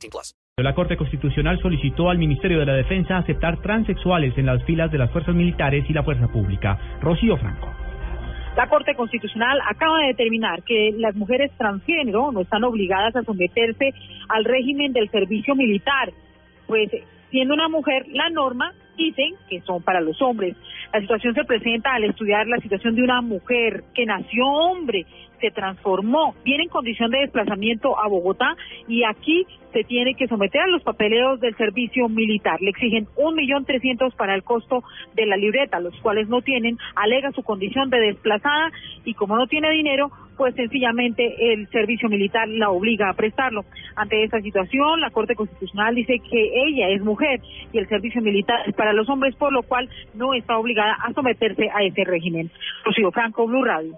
18 plus. La Corte Constitucional solicitó al Ministerio de la Defensa aceptar transexuales en las filas de las fuerzas militares y la fuerza pública. Rocío Franco. La Corte Constitucional acaba de determinar que las mujeres transgénero no están obligadas a someterse al régimen del servicio militar, pues siendo una mujer la norma dicen que son para los hombres. La situación se presenta al estudiar la situación de una mujer que nació hombre, se transformó, viene en condición de desplazamiento a Bogotá y aquí se tiene que someter a los papeleos del servicio militar. Le exigen un millón trescientos para el costo de la libreta, los cuales no tienen, alega su condición de desplazada y como no tiene dinero, pues sencillamente el servicio militar la obliga a prestarlo. Ante esta situación, la Corte Constitucional dice que ella es mujer y el servicio militar es para los hombres, por lo cual no está obligada a someterse a ese régimen. Rocío Franco, Blue Radio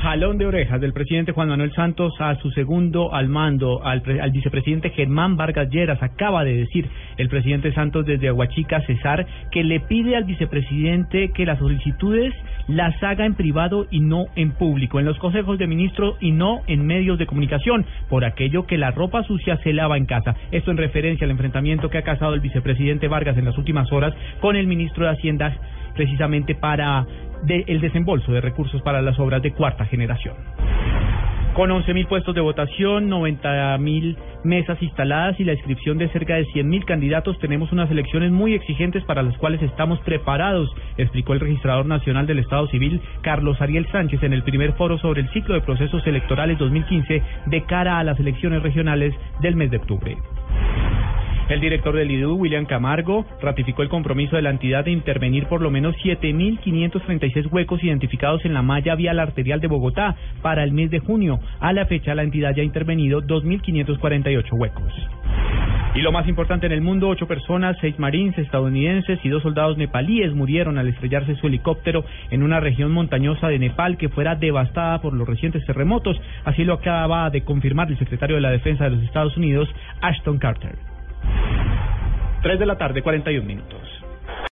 jalón de orejas del presidente Juan Manuel Santos a su segundo al mando, al, vicepresidente Germán Vargas Lleras. Acaba de decir el presidente Santos desde Aguachica, Cesar, que le pide al vicepresidente que las solicitudes las haga en privado y no en público, en los consejos de ministros y no en medios de comunicación, por aquello que la ropa sucia se lava en casa. Esto en referencia al enfrentamiento que ha causado el vicepresidente Vargas en las últimas horas con el ministro de Hacienda precisamente para el desembolso de recursos para las obras de cuarta generación. Con 11.000 puestos de votación, 90.000 mesas instaladas y la inscripción de cerca de 100.000 candidatos, tenemos unas elecciones muy exigentes para las cuales estamos preparados, explicó el registrador nacional del Estado Civil, Carlos Ariel Sánchez, en el primer foro sobre el ciclo de procesos electorales 2015 de cara a las elecciones regionales del mes de octubre. El director del IDU, William Camargo, ratificó el compromiso de la entidad de intervenir por lo menos 7.536 huecos identificados en la malla vial arterial de Bogotá para el mes de junio. A la fecha, la entidad ya ha intervenido 2.548 huecos. Y lo más importante en el mundo, ocho personas, seis marines estadounidenses y dos soldados nepalíes murieron al estrellarse su helicóptero en una región montañosa de Nepal que fuera devastada por los recientes terremotos. Así lo acaba de confirmar el secretario de la Defensa de los Estados Unidos, Ashton Carter. 3 de la tarde, 41 minutos.